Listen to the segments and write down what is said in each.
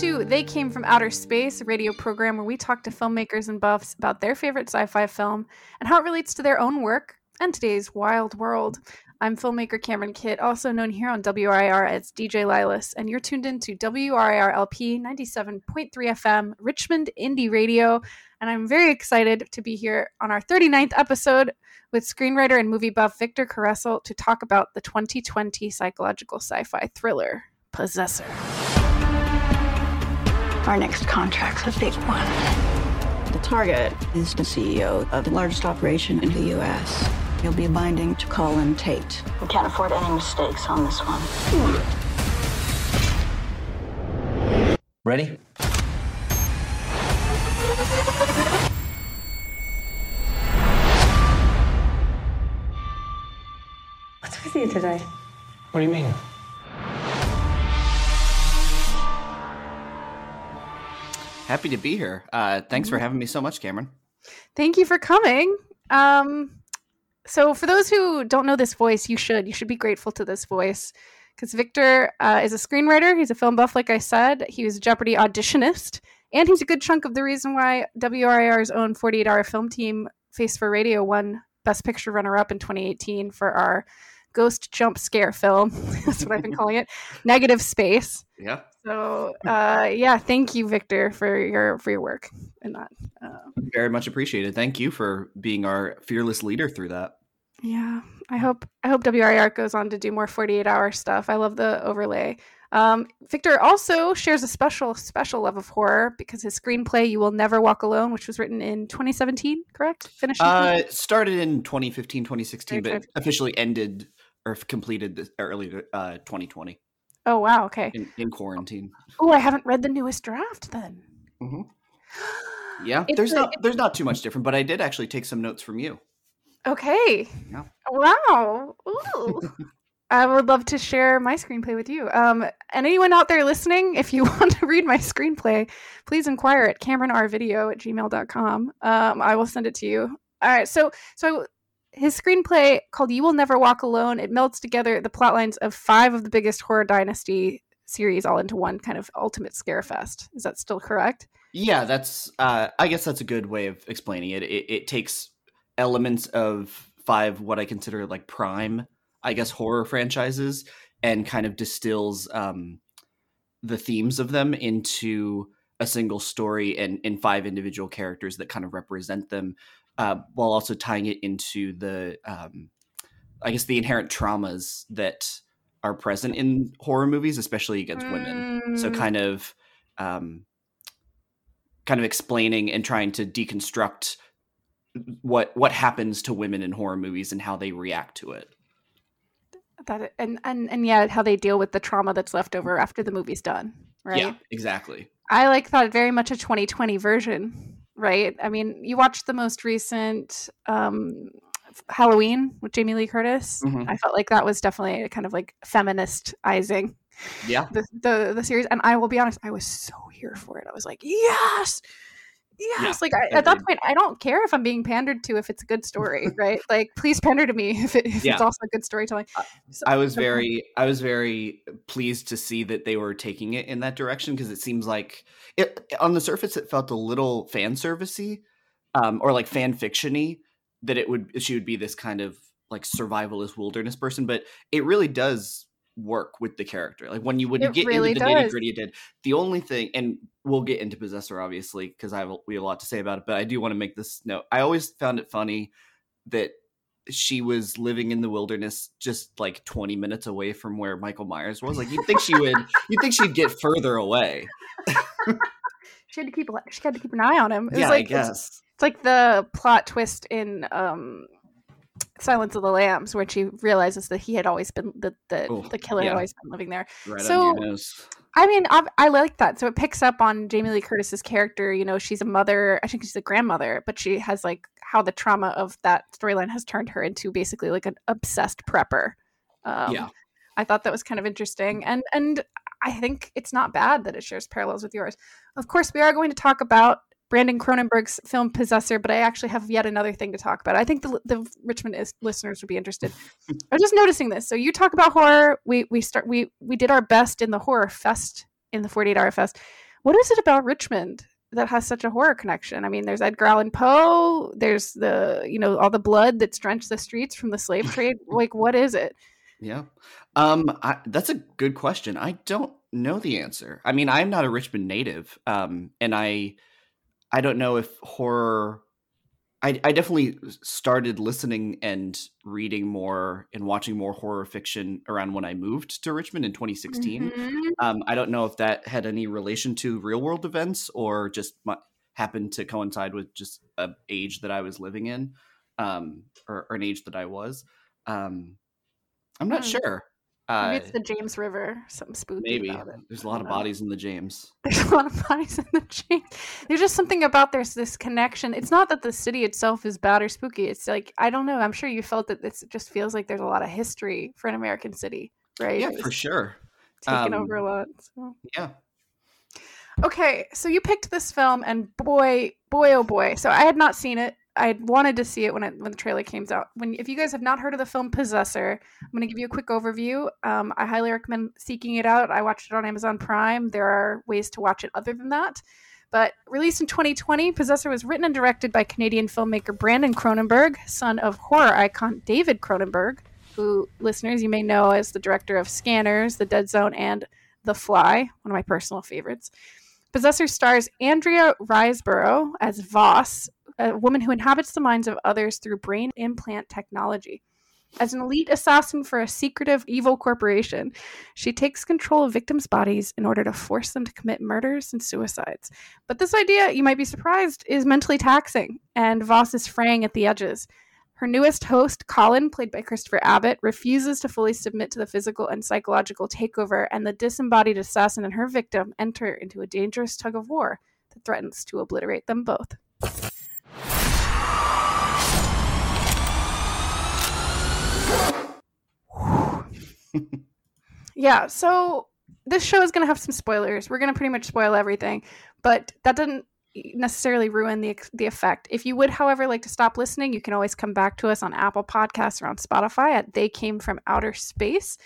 To They Came from Outer Space, a radio program where we talk to filmmakers and buffs about their favorite sci fi film and how it relates to their own work and today's wild world. I'm filmmaker Cameron Kitt, also known here on WRIR as DJ Lilas, and you're tuned in to WRIR LP 97.3 FM, Richmond Indie Radio. And I'm very excited to be here on our 39th episode with screenwriter and movie buff Victor Caressel to talk about the 2020 psychological sci fi thriller, Possessor. Our next contract's a big one. The target is the CEO of the largest operation in the U.S. He'll be binding to Colin Tate. We can't afford any mistakes on this one. Ready? What's with you today? What do you mean? Happy to be here. Uh, thanks for having me so much, Cameron. Thank you for coming. Um, so, for those who don't know this voice, you should. You should be grateful to this voice because Victor uh, is a screenwriter. He's a film buff, like I said. He was a Jeopardy auditionist, and he's a good chunk of the reason why WRIR's own 48 hour film team, Face for Radio, won Best Picture runner up in 2018 for our ghost jump scare film. That's what I've been calling it. Negative Space. Yeah. So, uh, yeah, thank you, Victor, for your for your work in that. Uh, Very much appreciated. Thank you for being our fearless leader through that. yeah, I hope I hope WRIR goes on to do more 48 hour stuff. I love the overlay. Um, Victor also shares a special special love of horror because his screenplay "You Will Never Walk Alone," which was written in 2017, correct? Finished. in Uh, started in 2015, 2016, Very but officially ended or completed early uh, 2020 oh wow, okay. in, in quarantine. Oh, I haven't read the newest draft then. hmm Yeah, there's a- not there's not too much different, but I did actually take some notes from you. Okay. Yeah. Wow. Ooh. I would love to share my screenplay with you. Um, and anyone out there listening, if you want to read my screenplay, please inquire at cameronrvideo at gmail.com. Um, I will send it to you. All right. So, so his screenplay called You Will Never Walk Alone, it melts together the plot lines of five of the biggest horror dynasty series all into one kind of ultimate scare fest. Is that still correct? Yeah, that's. Uh, I guess that's a good way of explaining it. It, it takes elements of five what I consider like prime, I guess, horror franchises, and kind of distills um, the themes of them into a single story and in five individual characters that kind of represent them, uh, while also tying it into the, um, I guess, the inherent traumas that are present in horror movies, especially against women. So Mm. kind of. Um, kind of explaining and trying to deconstruct what what happens to women in horror movies and how they react to it. that and and and yeah, how they deal with the trauma that's left over after the movie's done, right? Yeah, exactly. I like thought very much a 2020 version, right? I mean, you watched the most recent um Halloween with Jamie Lee Curtis. Mhm. I felt like that was definitely a kind of like feministizing Yeah, the, the the series. And I will be honest, I was so here for it. I was like, yes, yes. Yeah, like I, at that point, I don't care if I'm being pandered to if it's a good story, right? Like, please pander to me if, it, if Yeah. it's also a good storytelling. So- I was very I was very pleased to see that they were taking it in that direction because it seems like it on the surface it felt a little fan servicey um, or like fan fictiony that it would she would be this kind of like survivalist wilderness person, but it really does work with the character. Like when you when you It get really into the nitty gritty, it did. The only thing, and we'll get into Possessor obviously because I have a- we have a lot to say about it, but I do want to make this note. I always found it funny that she was living in the wilderness just like 20 minutes away from where Michael Myers was. Like you'd think she would you'd think she'd get further away. she had to keep she had to keep an eye on him. It was yeah, like I it's, guess. it's like the plot twist in um Silence of the Lambs, where she realizes that he had always been the the, Oh, the killer had yeah. always been living there. Right so- on your nose. I mean, I, I like that. So it picks up on Jamie Lee Curtis's character. You know, she's a mother. I think she's a grandmother, but she has like how the trauma of that storyline has turned her into basically like an obsessed prepper. Um, Yeah. I thought that was kind of interesting, and and I think it's not bad that it shares parallels with yours. Of course, we are going to talk about Brandon Cronenberg's film Possessor, but I actually have yet another thing to talk about. I think the, the Richmond is, listeners would be interested. I'm just noticing this. So you talk about horror. We we start we we did our best in the horror fest in the 48 Hour Fest. What is it about Richmond that has such a horror connection? I mean, there's Edgar Allan Poe, there's the, you know, all the blood that's drenched the streets from the slave trade. like, what is it? Yeah. Um, I, that's a good question. I don't know the answer. I mean, I'm not a Richmond native, um, and I, I don't know if horror I, I definitely started listening and reading more and watching more horror fiction around when I moved to Richmond in 2016. Mm-hmm. Um, I don't know if that had any relation to real world events or just my, happened to coincide with just a age that I was living in, um, or, or, an age that I was. Um, I'm not mm. sure. Uh, Maybe it's the James River. Something spooky. Maybe there's a lot of bodies in the James. There's a lot of bodies in the James. There's just something about there's this connection. It's not that the city itself is bad or spooky. It's like I don't know. I'm sure you felt that this just feels like there's a lot of history for an American city, right? Yeah, for sure. Taking um, over a lot. So. Yeah. Okay, so you picked this film, and boy, boy, oh boy. So I had not seen it. I wanted to see it when it when the trailer came out. When if you guys have not heard of the film Possessor, I'm going to give you a quick overview. Um, I highly recommend seeking it out. I watched it on Amazon Prime. There are ways to watch it other than that. But released in 2020, Possessor was written and directed by Canadian filmmaker Brandon Cronenberg, son of horror icon David Cronenberg, who listeners you may know as the director of Scanners, The Dead Zone, and The Fly, one of my personal favorites. Possessor stars Andrea Riseborough as Vos, a woman who inhabits the minds of others through brain implant technology. As an elite assassin for a secretive evil corporation, she takes control of victims' bodies in order to force them to commit murders and suicides. But this idea, you might be surprised, is mentally taxing, and Vos is fraying at the edges. Her newest host, Colin, played by Christopher Abbott, refuses to fully submit to the physical and psychological takeover, and the disembodied assassin and her victim enter into a dangerous tug of war that threatens to obliterate them both. yeah, so this show is going to have some spoilers. We're going to pretty much spoil everything, but that doesn't necessarily ruin the the effect. If you would, however, like to stop listening, you can always come back to us on Apple Podcasts or on Spotify at They Came from Outer Space.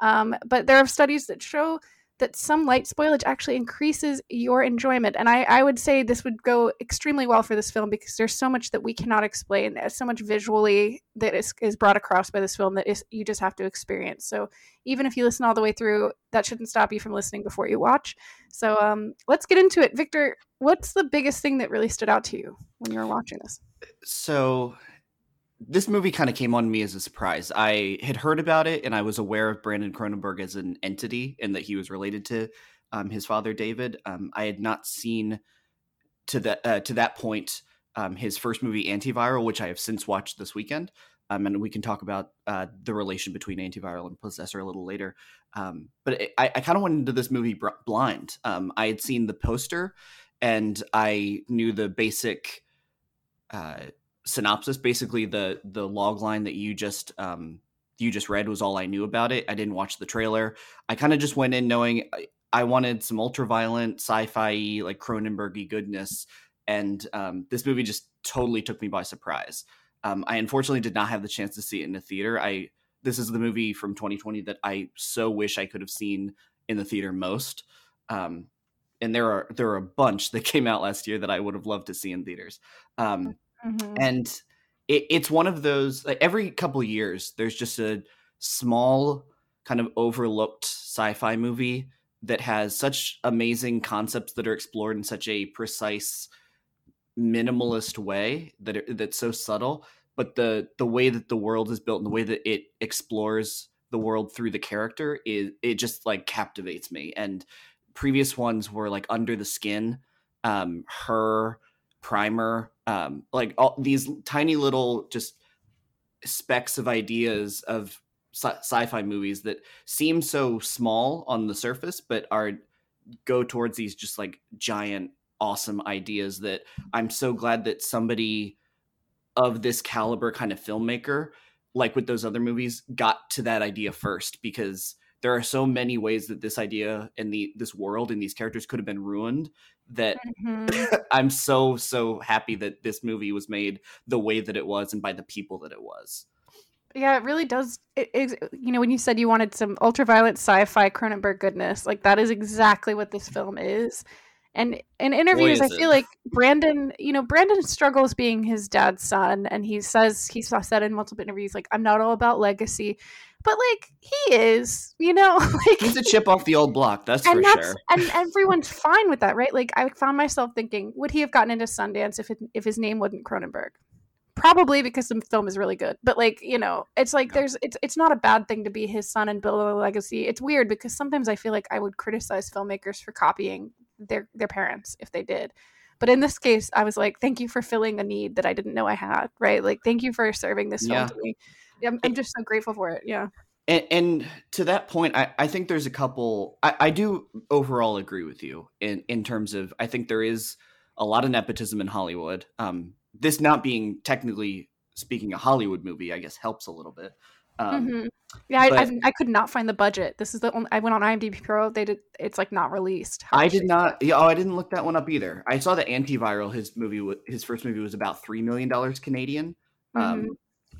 Um, but there are studies that show that some light spoilage actually increases your enjoyment. And I, I would say this would go extremely well for this film because there's so much that we cannot explain. There's so much visually that is, is brought across by this film that is you just have to experience. So even if you listen all the way through, that shouldn't stop you from listening before you watch. So um, let's get into it. Victor, what's the biggest thing that really stood out to you when you were watching this? So this movie kind of came on me as a surprise. I had heard about it and I was aware of Brandon Cronenberg as an entity and that he was related to um, his father David. Um, I had not seen to that uh, to that point um, his first movie Antiviral, which I have since watched this weekend. Um, and we can talk about uh, the relation between Antiviral and Possessor a little later. Um, but it, I, I kind of went into this movie blind. Um, I had seen the poster and I knew the basic. Uh, synopsis basically the the log line that you just um you just read was all i knew about it. I didn't watch the trailer. I kind of just went in knowing i wanted some ultra violent sci-fi like cronenbergy goodness and um, this movie just totally took me by surprise. Um, i unfortunately did not have the chance to see it in the theater. I this is the movie from 2020 that i so wish i could have seen in the theater most. Um, and there are there are a bunch that came out last year that i would have loved to see in theaters. Um, Mm-hmm. And it, it's one of those like every couple years there's just a small kind of overlooked sci-fi movie that has such amazing concepts that are explored in such a precise minimalist way that it, that's so subtle but the the way that the world is built and the way that it explores the world through the character is it just like captivates me and previous ones were like under the skin um her primer um like all these tiny little just specks of ideas of sci- fi movies that seem so small on the surface but are go towards these just like giant awesome ideas that i'm so glad that somebody of this caliber kind of filmmaker like with those other movies got to that idea first because there are so many ways that this idea and the this world and these characters could have been ruined that mm-hmm. I'm so so happy that this movie was made the way that it was and by the people that it was. Yeah, it really does. It, it, you know, when you said you wanted some ultraviolet sci-fi Cronenberg goodness, like that is exactly what this film is. And in interviews, I feel it. like Brandon, you know, Brandon struggles being his dad's son, and he says he's said in multiple interviews, like, "I'm not all about legacy." But like he is, you know, like he's a chip off the old block. That's for that's, sure. and everyone's fine with that, right? Like I found myself thinking, would he have gotten into Sundance if it, if his name wasn't Cronenberg? Probably because the film is really good. But like you know, it's like there's it's it's not a bad thing to be his son and build a legacy. It's weird because sometimes I feel like I would criticize filmmakers for copying their their parents if they did. But in this case, I was like, thank you for filling a need that I didn't know I had, right? Like, thank you for serving this film yeah. to me. I'm, I'm just so grateful for it. Yeah. And, and, to that point, I, I think there's a couple. I, I, do overall agree with you in in terms of I think there is a lot of nepotism in Hollywood. Um, this not being technically speaking a Hollywood movie, I guess helps a little bit. Um, mm-hmm. Yeah, I, I, I, could not find the budget. This is the only. I went on IMDb Pro. They did. It's like not released. I did not. Yeah, oh, I didn't look that one up either. I saw the antiviral. His movie. His first movie was about three million dollars Canadian, um, mm-hmm.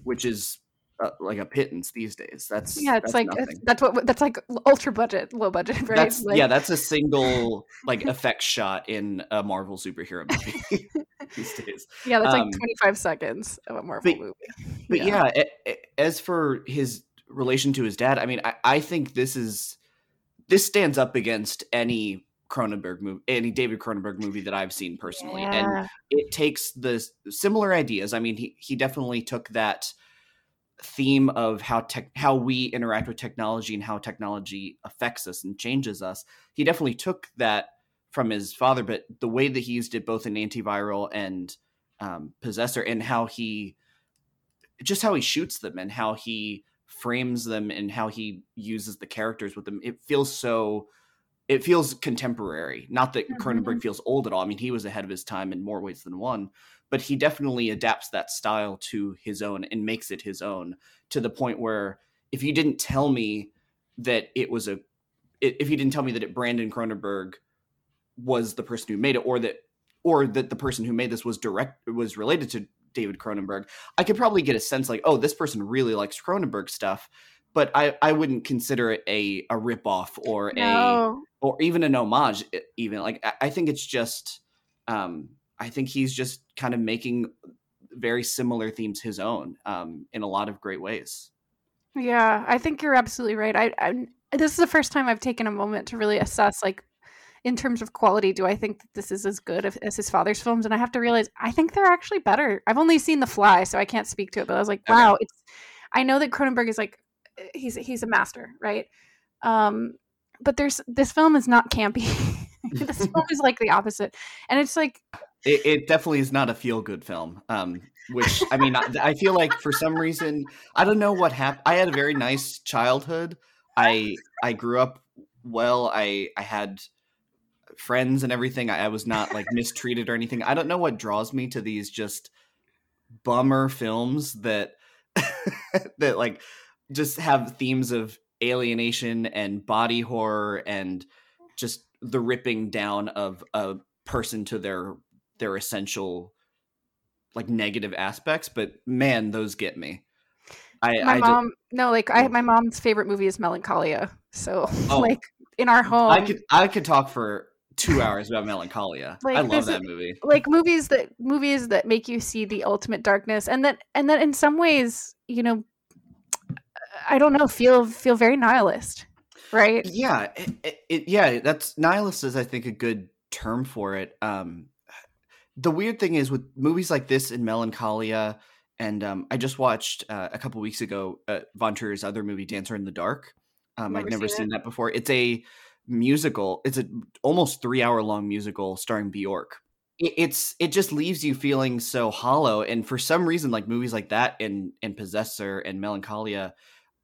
which is uh, like a pittance these days. That's yeah, it's that's like it's, that's what that's like ultra budget, low budget, right? That's, like... Yeah, that's a single like effect shot in a Marvel superhero movie these days. Yeah, that's um, like twenty five seconds of a Marvel but, movie. But yeah, yeah it, it, as for his relation to his dad, I mean, I, I think this is this stands up against any Cronenberg movie, any David Cronenberg movie that I've seen personally, yeah. and it takes the similar ideas. I mean, he he definitely took that theme of how tech, how we interact with technology and how technology affects us and changes us. He definitely took that from his father, but the way that he used it both in antiviral and um, possessor, and how he just how he shoots them and how he frames them and how he uses the characters with them, it feels so. It feels contemporary. Not that mm-hmm. Cronenberg feels old at all. I mean, he was ahead of his time in more ways than one, but he definitely adapts that style to his own and makes it his own to the point where if you didn't tell me that it was a if you didn't tell me that it Brandon Cronenberg was the person who made it or that or that the person who made this was direct was related to David Cronenberg, I could probably get a sense like, oh, this person really likes Cronenberg stuff, but I, I wouldn't consider it a a ripoff or no. a or even an homage. Even like I, I think it's just um, I think he's just kind of making very similar themes his own um, in a lot of great ways. Yeah, I think you're absolutely right. I, I this is the first time I've taken a moment to really assess like in terms of quality, do I think that this is as good as his father's films? And I have to realize I think they're actually better. I've only seen The Fly, so I can't speak to it, but I was like, wow, it's I know that Cronenberg is like he's he's a master, right? Um, but there's this film is not campy. this film is like the opposite, and it's like it, it definitely is not a feel good film. Um, which I mean, I, feel like for some reason I don't know what happened. I had a very nice childhood. I I grew up well. I I had friends and everything. I, I was not like mistreated or anything. I don't know what draws me to these just bummer films that that like just have themes of alienation and body horror and just the ripping down of a person to their their essential like negative aspects but man those get me. I, my I mom just, no like I my mom's favorite movie is Melancholia so oh, like in our home I could I could talk for two hours about Melancholia. Like, I love that movie. like movies that movies that make you see the ultimate darkness and that and that in some ways you know I don't know feel feel very nihilist right? Yeah it, it, yeah that's nihilist is I think a good term for it. Um the weird thing is with movies like this and Melancholia, and um, I just watched uh, a couple weeks ago uh, Von Trier's other movie, Dancer in the Dark. Um, never I'd never seen, seen that before. It's a musical. It's a almost three hour long musical starring Bjork. It, it's it just leaves you feeling so hollow, and for some reason, like movies like that and and Possessor and Melancholia,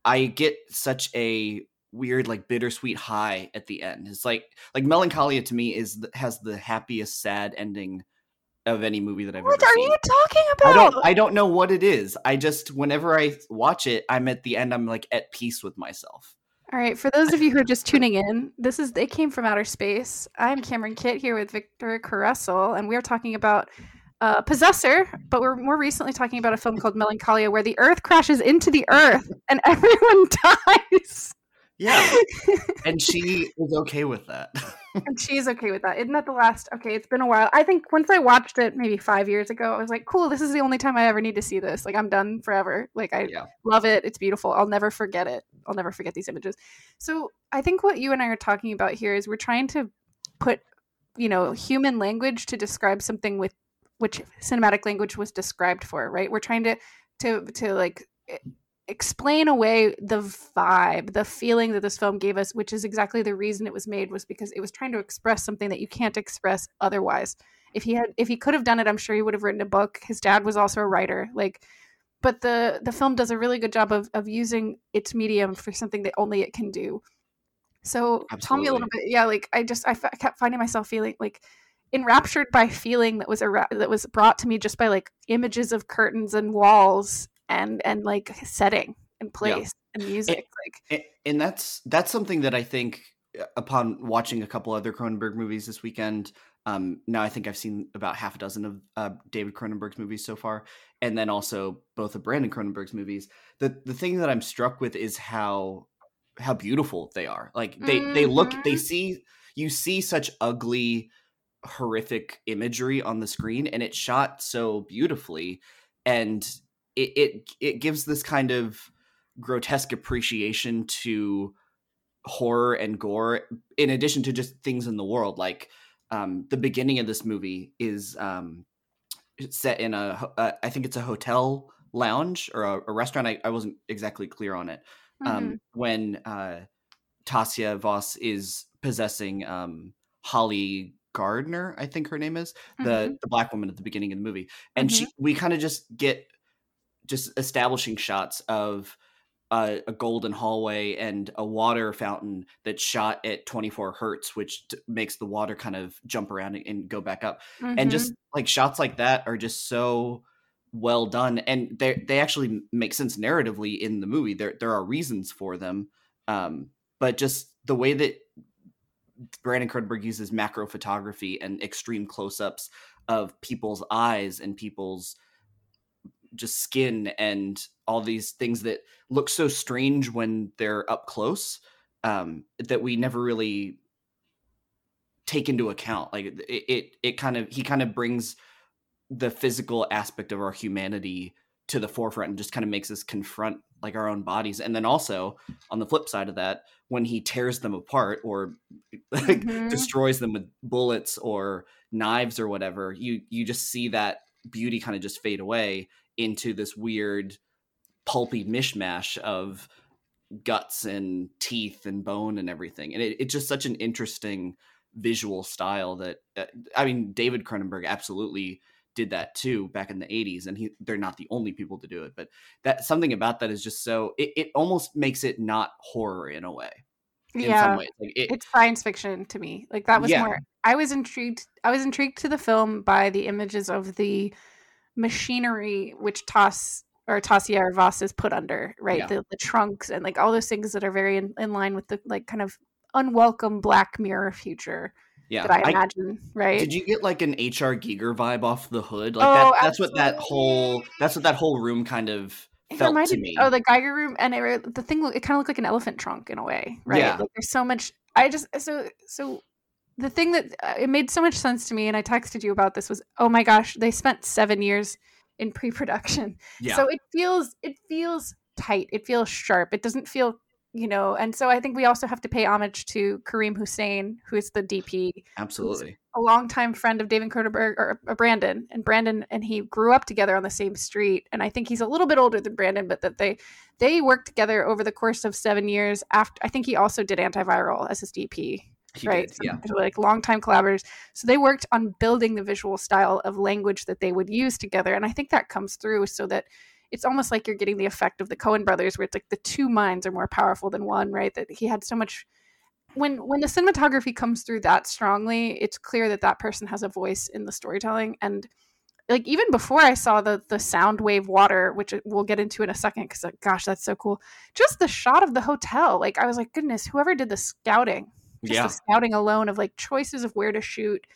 I get such a weird like bittersweet high at the end. It's like like Melancholia to me is has the happiest sad ending of any movie that I've what ever seen. What are you talking about? I don't I don't know what it is. I just whenever I watch it, I'm at the end I'm like at peace with myself. All right, for those of you who are just tuning in, this is They Came from Outer Space. I'm Cameron Kitt here with Victor Caressel, and we're talking about uh, Possessor, but we're more recently talking about a film called Melancholia, where the Earth crashes into the Earth and everyone dies. Yeah, and she is okay with that. and she's okay with that. Isn't that the last? Okay, it's been a while. I think once I watched it maybe five years ago, I was like, cool, this is the only time I ever need to see this. Like, I'm done forever. Like, I Yeah. love it. It's beautiful. I'll never forget it. I'll never forget these images. So, I think what you and I are talking about here is we're trying to put, you know, human language to describe something with which cinematic language was described for, right? We're trying to, to, to like, e- explain away the vibe the feeling that this film gave us which is exactly the reason it was made was because it was trying to express something that you can't express otherwise. If he had if he could have done it i'm sure he would have written a book. His dad was also a writer like but the the film does a really good job of of using its medium for something that only it can do. So tell me a little bit yeah like i just I f- kept finding myself feeling like enraptured by feeling that was a that was brought to me just by like images of curtains and walls and and like setting and place and music like and, and that's that's something that I think uh, upon watching a couple other Cronenberg movies this weekend. Um, now I think I've seen about half a dozen of uh, David Cronenberg's movies so far, and then also both of Brandon Cronenberg's movies. The the thing that I'm struck with is how how beautiful they are. Like they they look they Mhm. see you see such ugly horrific imagery on the screen and it's shot so beautifully and it it, it gives this kind of grotesque appreciation to horror and gore in addition to just things in the world. Like um the beginning of this movie is um set in a uh, i think it's a hotel lounge or a, a restaurant. I, I wasn't exactly clear on it. Mhm. um when uh tasya vos is possessing um holly gardner i think her name is the Mhm. the black woman at the beginning of the movie. And she we kind of just get just establishing shots of uh, a golden hallway and a water fountain that's shot at 24 hertz which t- makes the water kind of jump around and, and go back up and Mhm. just like shots like that are just so well done and they they actually make sense narratively in the movie there there are reasons for them um but just the way that Brandon Cronenberg uses macro photography and extreme close-ups of people's eyes and people's just skin and all these things that look so strange when they're up close um, that we never really take into account. Like it it, it kind of he kind of brings the physical aspect of our humanity to the forefront and just kind of makes us confront like our own bodies. And then also on the flip side of that when he tears them apart or like Mhm. destroys them with bullets or knives or whatever you you just see that beauty kind of just fade away into this weird pulpy mishmash of guts and teeth and bone and everything. And it, it's just such an interesting visual style that uh, i mean david cronenberg absolutely did that too back in the 80s and he they're not the only people to do it but that something about that is just so it, it almost makes it not horror in a way in yeah. like it, it's science fiction to me. Like that was Yeah. more i was intrigued i was intrigued to the film by the images of the machinery which toss or Tasya or Vos is put under, right? Yeah. The, the trunks and like all those things that are very in, in line with the like kind of unwelcome Black Mirror future yeah that I I- imagine, right? Did you get like an HR Giger vibe off the hood? Like Oh, that, that's what that whole that's what that whole room kind of It felt to me. Oh, the Giger room, and it, the thing. It kind of looked like an elephant trunk in a way, right? Yeah. Like there's so much. I just so so. The thing that uh, it made so much sense to me, and I texted you about this was, oh my gosh, they spent seven years in pre-production, yeah. so it feels it feels tight, it feels sharp, it doesn't feel, you know. And so I think we also have to pay homage to Karim Hussain, who is the DP, Absolutely. a longtime friend of David Cronenberg or uh, Brandon, and Brandon and he grew up together on the same street. And I think he's a little bit older than Brandon, but that they they worked together over the course of seven years. After I think he also did antiviral as his DP, He right? did, yeah. like longtime collaborators. So they worked on building the visual style of language that they would use together, and I think that comes through so that. It's almost like you're getting the effect of the Coen brothers, where it's like the two minds are more powerful than one, right? That he had so much when when the cinematography comes through that strongly it's clear that that person has a voice in the storytelling and like even before i saw the the sound wave water which we'll get into in a second because like, gosh that's so cool just the shot of the hotel like i was like goodness whoever did the scouting just Yeah. the scouting alone of like choices of where to shoot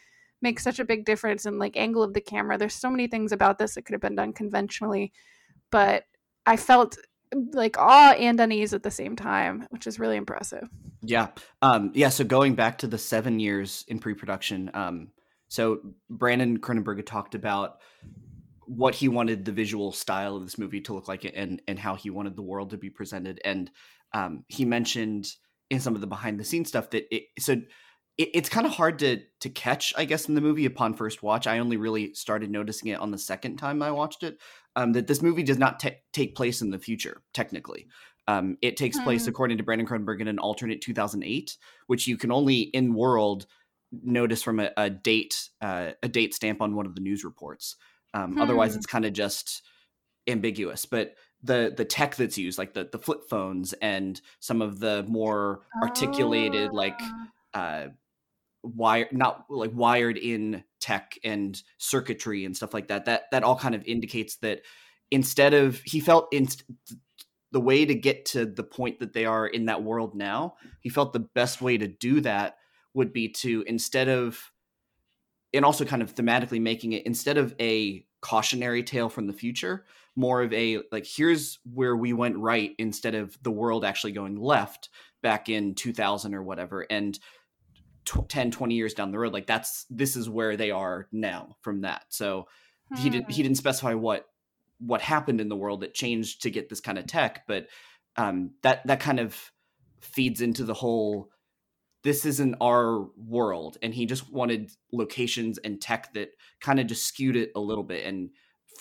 makes such a big difference in like angle of the camera. There's so many things about this that could have been done conventionally, but I felt like awe and unease at the same time, which is really impressive. Yeah. Um, yeah. So going back to the seven years in pre-production, um, so Brandon Cronenberg had talked about what he wanted the visual style of this movie to look like and and how he wanted the world to be presented. And um, he mentioned in some of the behind the scenes stuff that it so it, it's kind of hard to to catch, I guess, in the movie upon first watch. I only really started noticing it on the second time I watched it. Um, that this movie does not te- take place in the future, technically. Um, it takes hmm. place, according to Brandon Cronenberg, in an alternate 2008, which you can only in world notice from a, a date uh, a date stamp on one of the news reports. Um, hmm. Otherwise, it's kind of just ambiguous. But the the tech that's used, like the the flip phones and some of the more articulated, oh. like ah. uh, wire not like wired in tech and circuitry and stuff like that that that all kind of indicates that instead of he felt in the way to get to the point that they are in that world now he felt the best way to do that would be to instead of and also kind of thematically making it instead of a cautionary tale from the future more of a like here's where we went right instead of the world actually going left back in 2000 or whatever and 10 20 years down the road like that's this is where they are now from that so hmm. he didn't he hmm. didn't specify what what happened in the world that changed to get this kind of tech but um that that kind of feeds into the whole this isn't our world and he just wanted locations and tech that kind of just skewed it a little bit and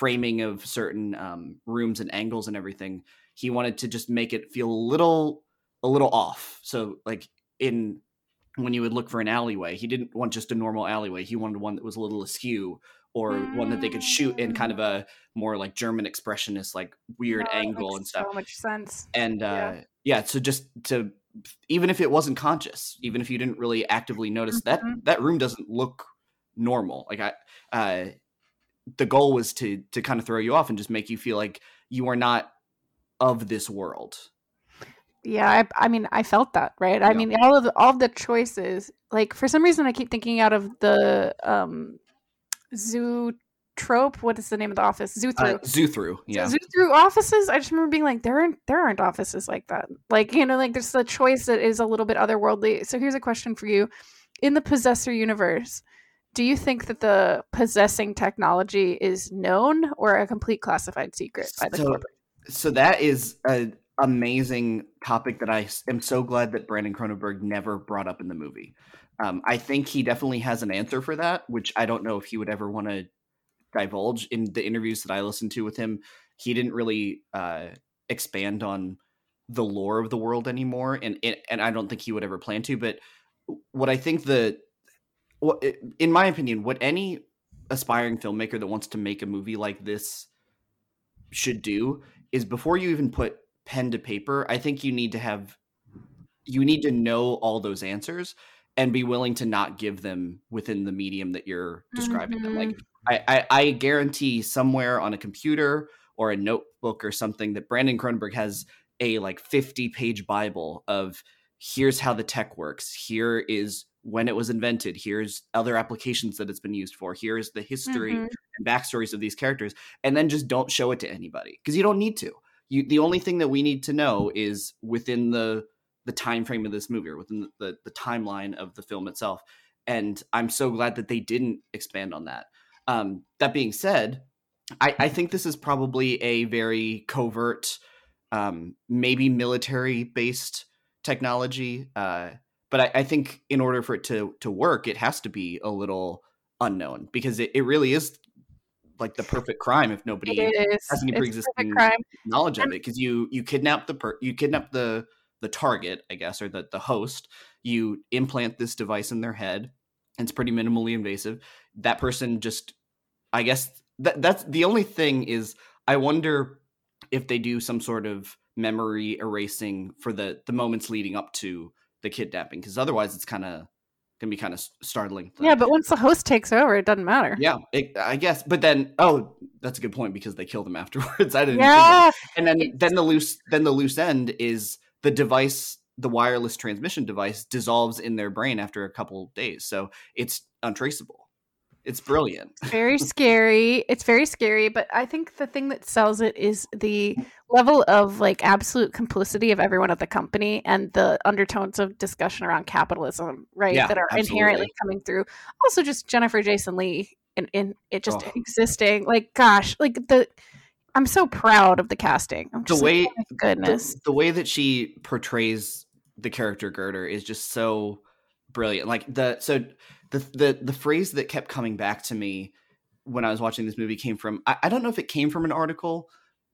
framing of certain um, rooms and angles and everything he wanted to just make it feel a little a little off so like in when you would look for an alleyway. He didn't want just a normal alleyway. He wanted one that was a little askew or one that they could shoot in kind of a mm. more like German expressionist, like weird oh, angle and stuff. So much sense. And uh, yeah. yeah, so just to even if it wasn't conscious, even if you didn't really actively notice mm-hmm. that that room doesn't look normal. Like I, uh, the goal was to to kind of throw you off and just make you feel like you are not of this world. Yeah I, I mean i felt that right? Yeah. i mean all of the, all of the choices like for some reason i keep thinking out of the um zoo trope what is the name of the office? Zoo through. uh, zoo through yeah. zoo through offices i just remember being like there aren't there aren't offices like that. Like you know like there's a choice that is a little bit otherworldly. So here's a question for you. In the possessor universe do you think that the possessing technology is known or a complete classified secret by the so, corporate so that is a amazing topic that I am so glad that Brandon Cronenberg never brought up in the movie. Um, I think he definitely has an answer for that, which I don't know if he would ever want to divulge. In the interviews that I listened to with him, he didn't really uh, expand on the lore of the world anymore, and and I don't think he would ever plan to. But what I think the, what in my opinion, what any aspiring filmmaker that wants to make a movie like this should do is before you even put pen to paper, I think you need to have you need to know all those answers and be willing to not give them within the medium that you're describing mm-hmm. them. Like mm-hmm. I, I, I guarantee somewhere on a computer or a notebook or something that Brandon Cronenberg has a like 50 page Bible of here's how the tech works. Here is when it was invented. Here's other applications that it's been used for. Here's the history mm-hmm. and backstories of these characters. And then just don't show it to anybody because you don't need to you the only thing that we need to know is within the the time frame of this movie or within the, the, the timeline of the film itself and i'm so glad that they didn't expand on that um, that being said I, I think this is probably a very covert um, maybe military based technology uh, but I, I, think in order for it to to work it has to be a little unknown because it, it really is like the perfect crime if nobody has any pre-existing knowledge of it because you you kidnap the per you kidnap the the target i guess or the the host you implant this device in their head and it's pretty minimally invasive. That person just i guess that that's the only thing is i wonder if they do some sort of memory erasing for the the moments leading up to the kidnapping because otherwise it's kind of can be kind of startling. Yeah, but once the host takes over, it doesn't matter. Yeah, it, I guess. But then, oh, that's a good point because they kill them afterwards. I didn't. Yeah, and then it's... then the loose then the loose end is the device, the wireless transmission device, dissolves in their brain after a couple days, so it's untraceable. It's brilliant. very scary. It's very scary, but I think the thing that sells it is the level of like absolute complicity of everyone at the company and the undertones of discussion around capitalism, right? Yeah, that are absolutely. inherently coming through. Also, just Jennifer Jason Leigh in, in it just Oh. existing. Like, gosh, like the. I'm so proud of the casting. I'm The just like, way oh goodness. the, the way that she portrays the character Girder is just so brilliant. Like the so the the the phrase that kept coming back to me when I was watching this movie came from I, I don't know if it came from an article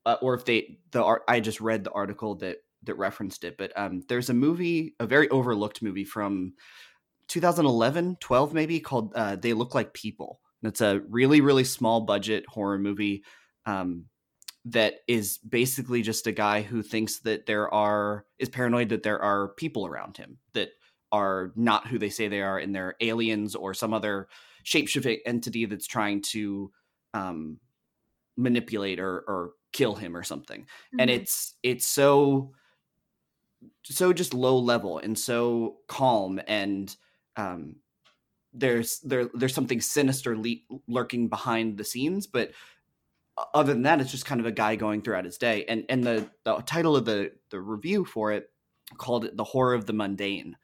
uh, or if they the art I just read the article that that referenced it, but um, there's a movie, a very overlooked movie from 2011, 12 maybe called uh, They Look Like People. And it's a really really small budget horror movie. Um, that is basically just a guy who thinks that there are is paranoid that there are people around him that are not who they say they are and they're aliens or some other shapeshifting entity that's trying to um, manipulate or, or kill him or something. And Mhm. it's it's so so just low level and so calm and um there's there there's something sinister le- lurking behind the scenes but other than that it's just kind of a guy going throughout his day. And and the the title of the the review for it called it the horror of the mundane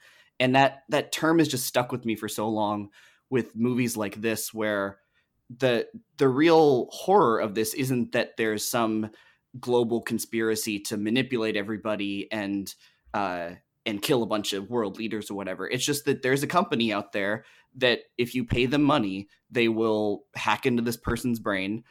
and that that term has just stuck with me for so long with movies like this where the the real horror of this isn't that there's some global conspiracy to manipulate everybody and uh and kill a bunch of world leaders or whatever. It's just that there's a company out there that if you pay them money they will hack into this person's brain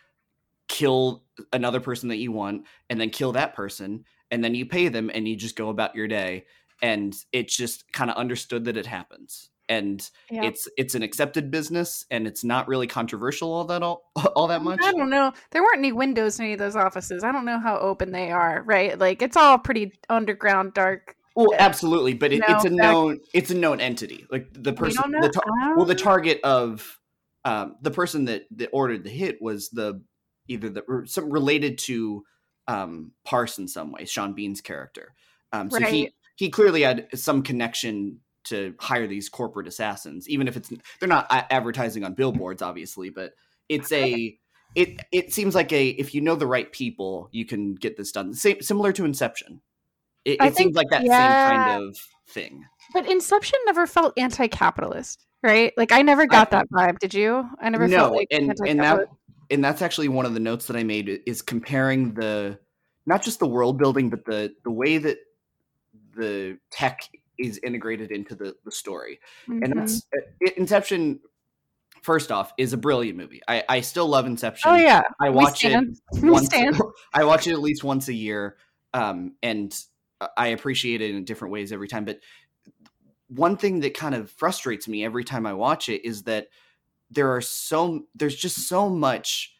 kill another person that you want and then kill that person and then you pay them and you just go about your day and it's just kind of understood that it happens and Yeah. it's it's an accepted business and it's not really controversial all that all, all that much I don't know. There weren't any windows in any of those offices. I don't know how open they are, right? Like it's all pretty underground, dark. well absolutely but it, it's a known it's a known entity like the We person don't know. the tar- well the target of um the person that that ordered the hit was the either the some related to um Parse in some way Sean Bean's character um so Right. he clearly had some connection to hire these corporate assassins even if it's they're not advertising on billboards obviously but it's a it it seems like a if you know the right people you can get this done same similar to inception it, I it seems like that yeah. same kind of thing But Inception never felt anti-capitalist, right? Like I never got that vibe. Did you? I never no felt like and and that and that's actually one of the notes that i made is comparing the not just the world building but the the way that the tech is integrated into the the story and Mhm. that's uh, Inception. First off, is a brilliant movie. I, I still love Inception. Oh yeah, I watch it. We once. stand. I watch it at least once a year, um, and I appreciate it in different ways every time. But one thing that kind of frustrates me every time I watch it is that there are so there's just so much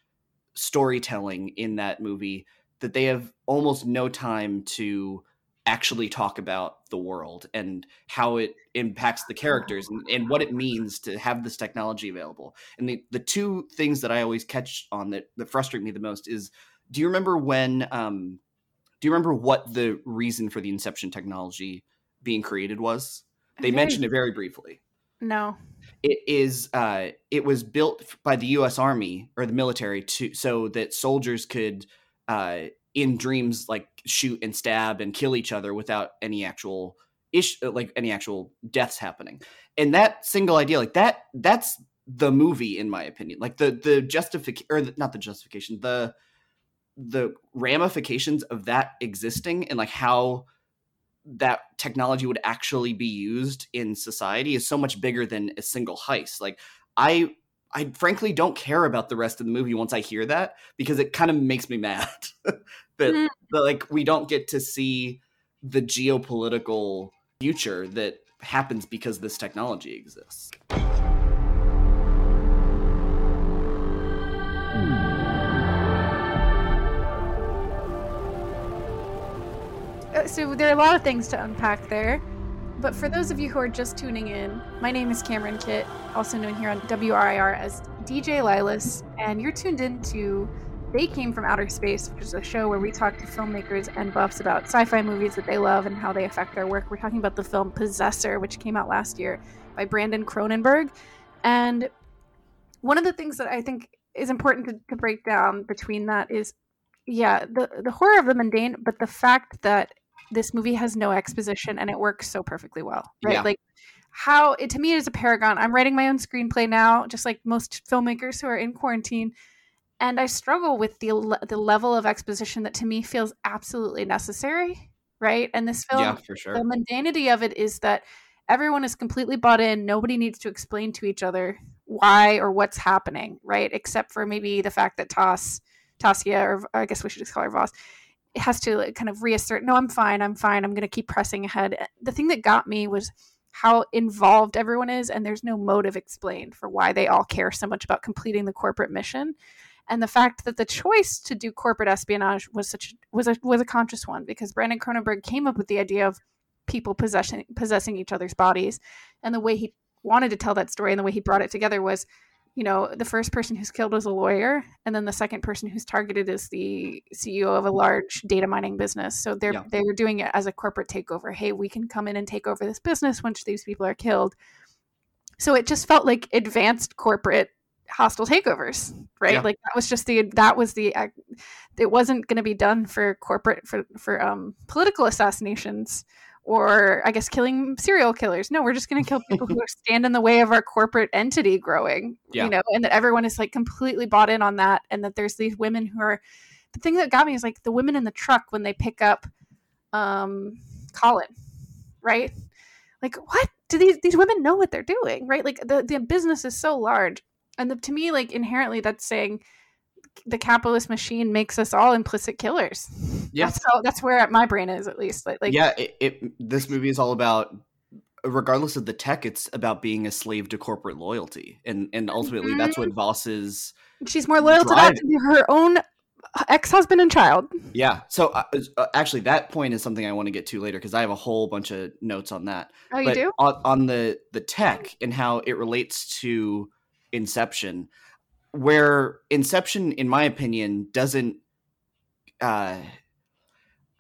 storytelling in that movie that they have almost no time to actually talk about the world and how it impacts the characters and, and what it means to have this technology available. And the, the two things that I always catch on that, that frustrate me the most is do you remember when um do you remember what the reason for the inception technology being created was? They Very- mentioned it very briefly No. it is uh it was built by the US Army or the military to so that soldiers could uh in dreams like shoot and stab and kill each other without any actual ish uh, like any actual deaths happening. And that single idea like that that's the movie in my opinion. Like the the justification or the, not the justification, the the ramifications of that existing and like how that technology would actually be used in society is so much bigger than a single heist. Like I I frankly don't care about the rest of the movie once I hear that because it kind of makes me mad that, Mm. that like we don't get to see the geopolitical future that happens because this technology exists. Uh, So there are a lot of things to unpack there. But for those of you who are just tuning in, my name is Cameron Kitt, also known here on WRIR as DJ Lilas, and you're tuned in to They Came from Outer Space, which is a show where we talk to filmmakers and buffs about sci-fi movies that they love and how they affect their work. We're talking about the film Possessor, which came out last year by Brandon Cronenberg. And one of the things that I think is important to, to break down between that is, yeah, the the horror of the mundane, but the fact that this movie has no exposition and it works so perfectly well, right? Yeah. Like how it to me is a paragon. I'm writing my own screenplay now, just like most filmmakers who are in quarantine, and I struggle with the the level of exposition that to me feels absolutely necessary, right? And this film, yeah, for sure. the mundanity of it is that everyone is completely bought in. Nobody needs to explain to each other why or what's happening, right? Except for maybe the fact that Toss, Tasya, or I guess we should just call her Vos, has to like, kind of reassert, no, I'm fine, I'm fine, I'm going to keep pressing ahead. Eh, the thing that got me was how involved everyone is, and there's no motive explained for why they all care so much about completing the corporate mission. And the fact that the choice to do corporate espionage was such was a was a conscious one because Brandon Cronenberg came up with the idea of people possessing possessing each other's bodies, and the way he wanted to tell that story and the way he brought it together was you know, the first person who's killed was a lawyer, and then the second person who's targeted is the CEO of a large data mining business. So they're Yeah. they're doing it as a corporate takeover. Hey, we can come in and take over this business once these people are killed. So it just felt like advanced corporate hostile takeovers, right? Yeah. Like that was just the that was the it wasn't going to be done for corporate for for um political assassinations or I guess killing serial killers. No, we're just going to kill people who stand in the way of our corporate entity growing. Yeah. You know, and that everyone is like completely bought in on that, and that there's these women who are. The thing that got me is like the women in the truck when they pick up, um, Colin, right? Like what do these these women know what they're doing, right? Like the the business is so large, and the, to me, like inherently, that's saying the capitalist machine makes us all implicit killers. Yeah. That's how, that's where my brain is at least. Like, like yeah, it, it this movie is all about regardless of the tech, it's about being a slave to corporate loyalty. And and ultimately that's Mm-hmm. what Vos is she's more loyal to that her own ex-husband and child. yeah. So uh, uh, actually that point is something I want to get to later because I have a whole bunch of notes on that. Oh, you but do? On, on the the tech and how it relates to Inception, where Inception, in my opinion, doesn't. Uh,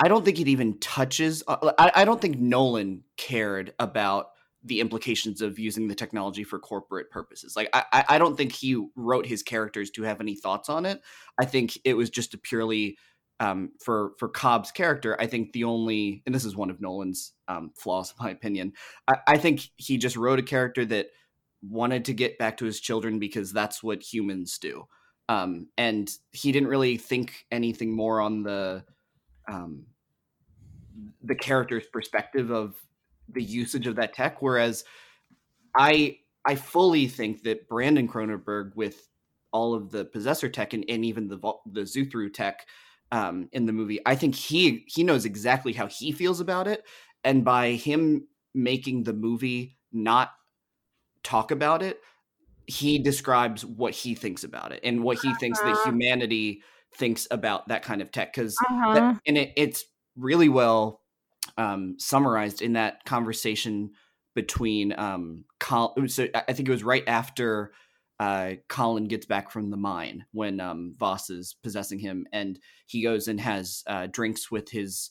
I don't think it even touches. uh, I, I don't think Nolan cared about the implications of using the technology for corporate purposes. Like I, I- don't think he wrote his characters to have any thoughts on it. I think it was just a purely um, for for Cobb's character. I think the only, and this is one of Nolan's um, flaws, in my opinion. I, I think he just wrote a character that wanted to get back to his children because that's what humans do. Um, and he didn't really think anything more on the um, the character's perspective of the usage of that tech. Whereas I I fully think that Brandon Cronenberg with all of the possessor tech and, and even the the Zuthru tech um, in the movie, I think he he knows exactly how he feels about it, and by him making the movie not talk about it, he describes what he thinks about it and what he thinks that Uh-huh. humanity thinks about that kind of tech because Uh-huh. and it, it's really well um, summarized in that conversation between um, Col- so I I think it was right after uh, Colin gets back from the mine when um, Vos is possessing him, and he goes and has uh, drinks with his.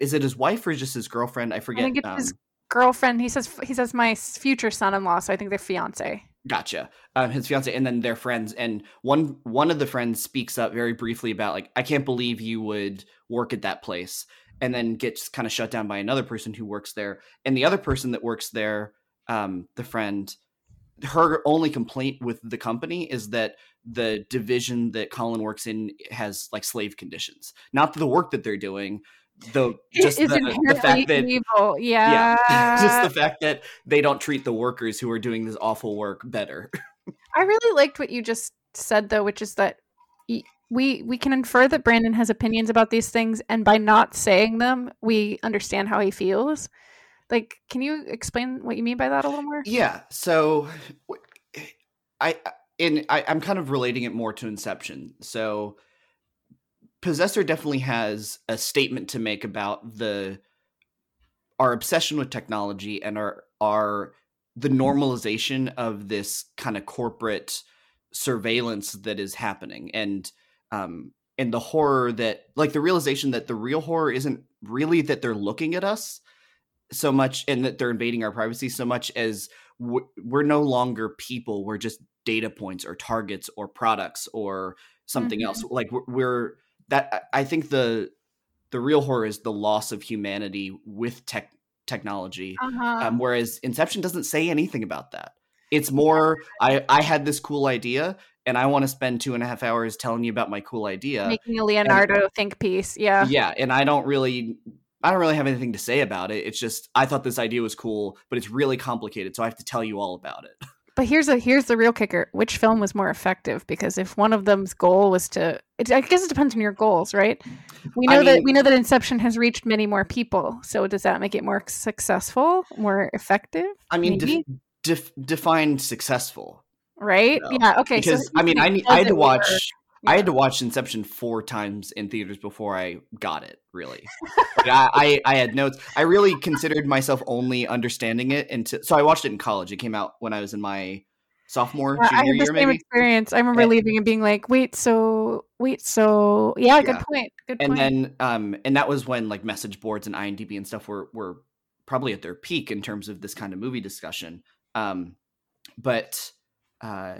Is it his wife or just his girlfriend? I forget. think it's um, his girlfriend. He says he says my future son-in-law, so I think they're fiance. Gotcha. Um, his fiance, and then their friends, and one one of the friends speaks up very briefly about like, I can't believe you would work at that place, and then gets kind of shut down by another person who works there, and the other person that works there, um, the friend, her only complaint with the company is that the division that Colin works in has like slave conditions, not the work that they're doing, the just the, the fact that evil. Yeah. yeah, just the fact that they don't treat the workers who are doing this awful work better. I really liked what you just said though, which is that we we can infer that Brandon has opinions about these things, and by not saying them, we understand how he feels. Like, can you explain what you mean by that a little more? Yeah. So i in I, I'm kind of relating it more to Inception. So Possessor definitely has a statement to make about the our obsession with technology and our our the normalization of this kind of corporate surveillance that is happening and um and the horror that like the realization that the real horror isn't really that they're looking at us so much and that they're invading our privacy so much as we're no longer people we're just data points or targets or products or something mm-hmm. else like we're, we're that i think the the real horror is the loss of humanity with tech technology uh-huh. um, whereas inception doesn't say anything about that it's more i i had this cool idea and i want to spend two and a half hours telling you about my cool idea making a leonardo and, think piece yeah yeah and i don't really I don't really have anything to say about it. It's just I thought this idea was cool, but it's really complicated, so I have to tell you all about it. But here's a here's the real kicker: which film was more effective? Because if one of them's goal was to, it, I guess it depends on your goals, right? We know I mean, that we know that Inception has reached many more people. So does that make it more successful, more effective? I mean, def, def, define successful, right? You know? Yeah. Okay. Because so I mean, I need I had to watch. I had to watch Inception four times in theaters before I got it. Really, I, I, I had notes. I really considered myself only understanding it until so I watched it in college. It came out when I was in my sophomore yeah, junior I had the same maybe. experience. I remember and, leaving and being like, "Wait, so wait, so yeah, yeah. good point, good and point." And then, um, and that was when like message boards and IMDb and stuff were were probably at their peak in terms of this kind of movie discussion. Um, but uh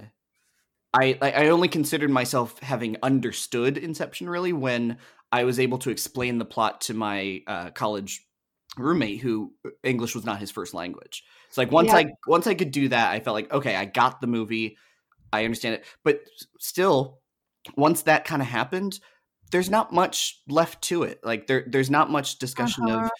I I only considered myself having understood Inception really when I was able to explain the plot to my uh, college roommate who uh, English was not his first language. It's like once yeah. I once I could do that, I felt like okay, I got the movie, I understand it. But still, once that kind of happened, there's not much left to it. Like there there's not much discussion uh-huh. of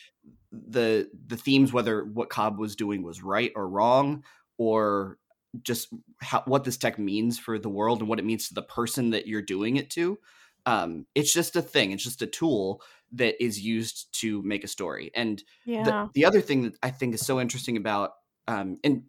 the the themes whether what Cobb was doing was right or wrong or just how, what this tech means for the world and what it means to the person that you're doing it to. Um, it's just a thing. It's just a tool that is used to make a story. And yeah. the, the other thing that I think is so interesting about, um, and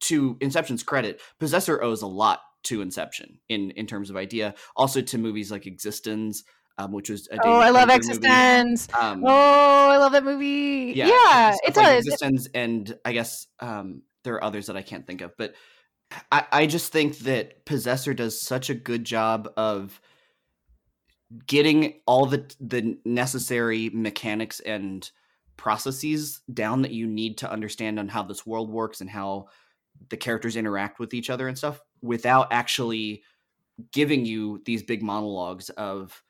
to Inception's credit, Possessor owes a lot to Inception in in terms of idea. Also to movies like eXistenZ, um, which was a oh, I love eXistenZ. Um, oh, I love that movie. Yeah, yeah it does. eXistenZ, and I guess um, there are others that I can't think of, but I, I just think that Possessor does such a good job of getting all the the necessary mechanics and processes down that you need to understand on how this world works and how the characters interact with each other and stuff without actually giving you these big monologues of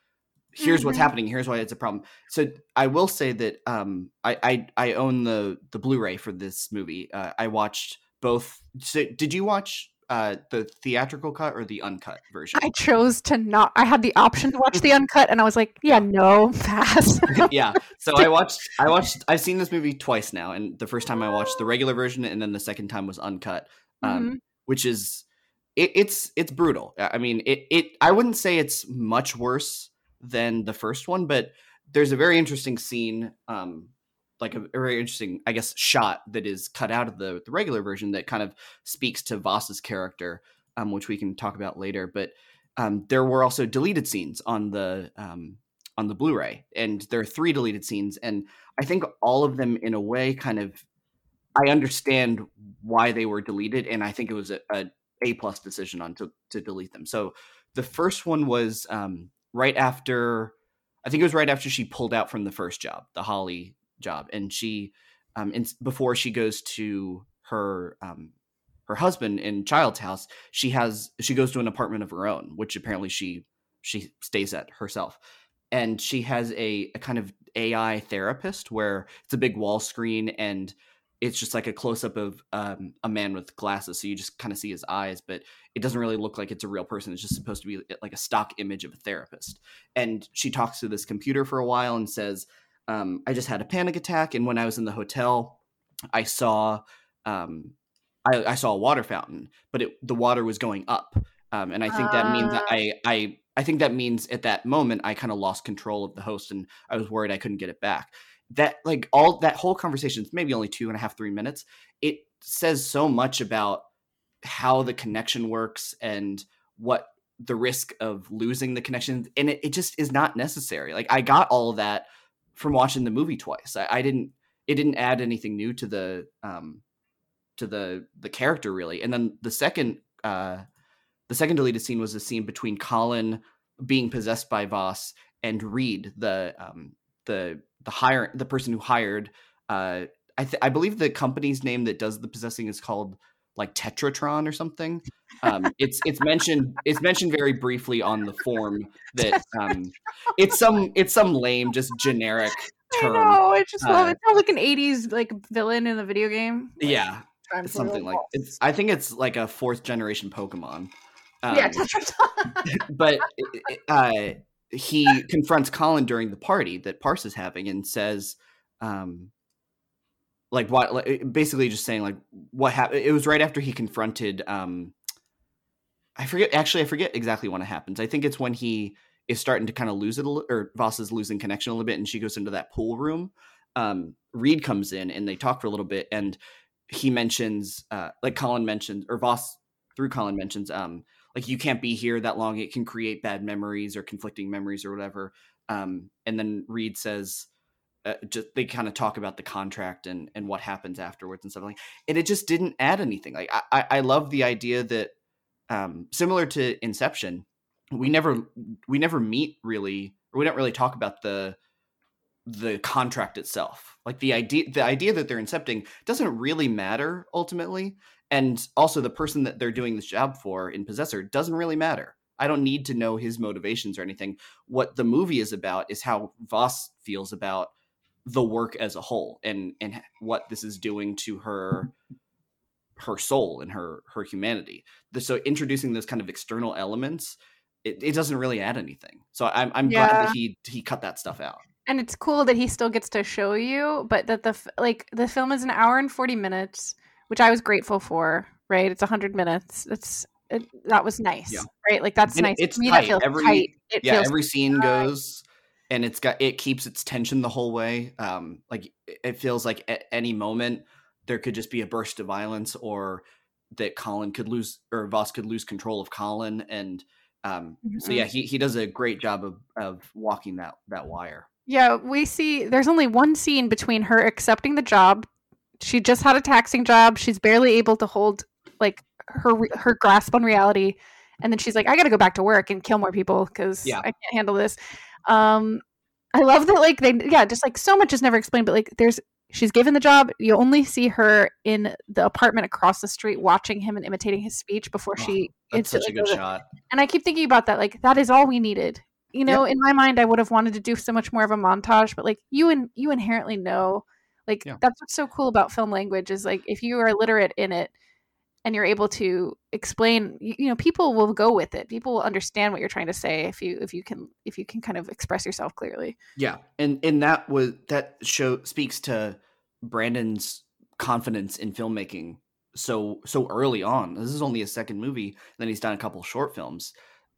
here's mm-hmm. what's happening here's why it's a problem so i will say that um i i, I own the the blu-ray for this movie uh, i watched both. So did you watch uh, the theatrical cut or the uncut version? I chose to not. I had the option to watch the uncut, and I was like, "Yeah, no, pass." yeah. So I watched. I watched. I've seen this movie twice now, and the first time I watched the regular version, and then the second time was uncut, um, mm-hmm. which is it, it's it's brutal. I mean, it it. I wouldn't say it's much worse than the first one, but there's a very interesting scene um, like a, very interesting, I guess, shot that is cut out of the, the regular version that kind of speaks to Vos's character, um, which we can talk about later. But um, there were also deleted scenes on the um, on the Blu-ray, and there are three deleted scenes, and I think all of them, in a way, kind of I understand why they were deleted, and I think it was a, a A plus decision on to, to delete them. So the first one was um, right after, I think it was right after she pulled out from the first job, the Holly job, and she, um, in, before she goes to her um, her husband in child's house, she has she goes to an apartment of her own, which apparently she she stays at herself, and she has a, a kind of AI therapist where it's a big wall screen and it's just like a close up of um, a man with glasses, so you just kind of see his eyes, but it doesn't really look like it's a real person. It's just supposed to be like a stock image of a therapist. And she talks to this computer for a while and says, um, I just had a panic attack, and when I was in the hotel, I saw um, I, I, saw a water fountain, but it, the water was going up, um, and I think uh... that means that I ah. I I think that means at that moment I kind of lost control of the host, and I was worried I couldn't get it back. That like all that whole conversation, it's maybe only two and a half three minutes. It says so much about how the connection works and what the risk of losing the connection, and it, it just is not necessary. Like I got all that from watching the movie twice. I, I didn't it didn't add anything new to the um to the the character really. And then the second uh the second deleted scene was a scene between Colin being possessed by Vos and Reed, the um the the hire the person who hired uh I th- I believe the company's name that does the possessing is called like Tetratron or something. Um, it's it's mentioned it's mentioned very briefly on the form that um, it's some it's some lame just generic term. I know. I just love Uh, it. Sounds like an '80s like villain in the video game. Like, Yeah, it's something like it's. I think it's like a fourth generation Pokemon. Um, yeah, but uh, he confronts Colin during the party that Parse is having and says, um, like what, like, basically just saying like what happened. It was right after he confronted. Um, I forget. Actually, I forget exactly when it happens. I think it's when he is starting to kind of lose it, or Vos is losing connection a little bit, and she goes into that pool room. Um, Reed comes in and they talk for a little bit, and he mentions, uh, like Colin mentioned, or Vos through Colin mentions, um, like you can't be here that long; it can create bad memories or conflicting memories or whatever. Um, and then Reed says, uh, just they kind of talk about the contract and and what happens afterwards and stuff like. And it just didn't add anything. Like I I, love the idea that um, similar to Inception, we never we never meet really, or we don't really talk about the the contract itself. Like the idea the idea that they're incepting doesn't really matter ultimately. And also the person that they're doing this job for in Possessor doesn't really matter. I don't need to know his motivations or anything. What the movie is about is how Vos feels about the work as a whole and and what this is doing to her her soul and her her humanity. So introducing those kind of external elements, it, it doesn't really add anything. So I'm I'm glad that he he cut that stuff out. and it's cool that he still gets to show you, but that the like the film is an hour and forty minutes, which I was grateful for. Right, it's hundred minutes. It's it, that was nice. Yeah. Right, like that's And nice. it's tight. that feels Every- tight. It yeah every scene tight. goes and it's got it keeps its tension the whole way um like it- feels like at any moment there could just be a burst of violence or that colin could lose or vos could lose control of colin and um so Mhm. yeah he, he does a great job of of walking that that wire Yeah, we see there's only one scene between her accepting the job. She just had a taxing job. She's barely able to hold like her her grasp on reality. And then she's like, I got to go back to work and kill more people because Yeah. I can't handle this. Um, I love that, like, they, yeah, just like so much is never explained, but like, there's, she's given the job. You only see her in the apartment across the street watching him and imitating his speech before Oh, she that's such a good shot and I keep thinking about that. Like that is all we needed. You know, in my mind, I would have wanted to do so much more of a montage, but like you and you inherently know, like Yeah. that's what's so cool about film language is like if you are literate in it and you're able to explain, you, you know, people will go with it. People will understand what you're trying to say if you if you can if you can kind of express yourself clearly. Yeah, and and that was that show speaks to Brandon's confidence in filmmaking so so early on. This is only a second movie, then he's done a couple short films.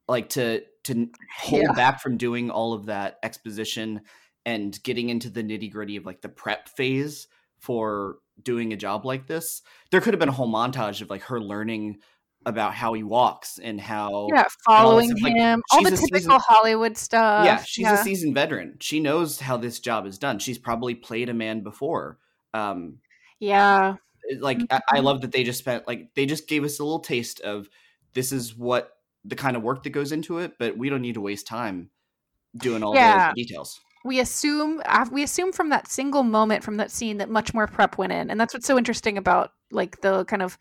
Like to to hold Yeah. back from doing all of that exposition and getting into the nitty gritty of like the prep phase for doing a job like this. There could have been a whole montage of like her learning about how he walks and how Yeah, following stuff, like, him, all the typical seasoned- Hollywood stuff. yeah, she's a seasoned veteran. She knows how this job is done. She's probably played a man before. Um, yeah. like I, I Mhm. love that they just spent like they just gave us a little taste of this is what the kind of work that goes into it, but we don't need to waste time doing all Yeah. the details. We assume we assume from that single moment from that scene that much more prep went in and that's what's so interesting about like the kind of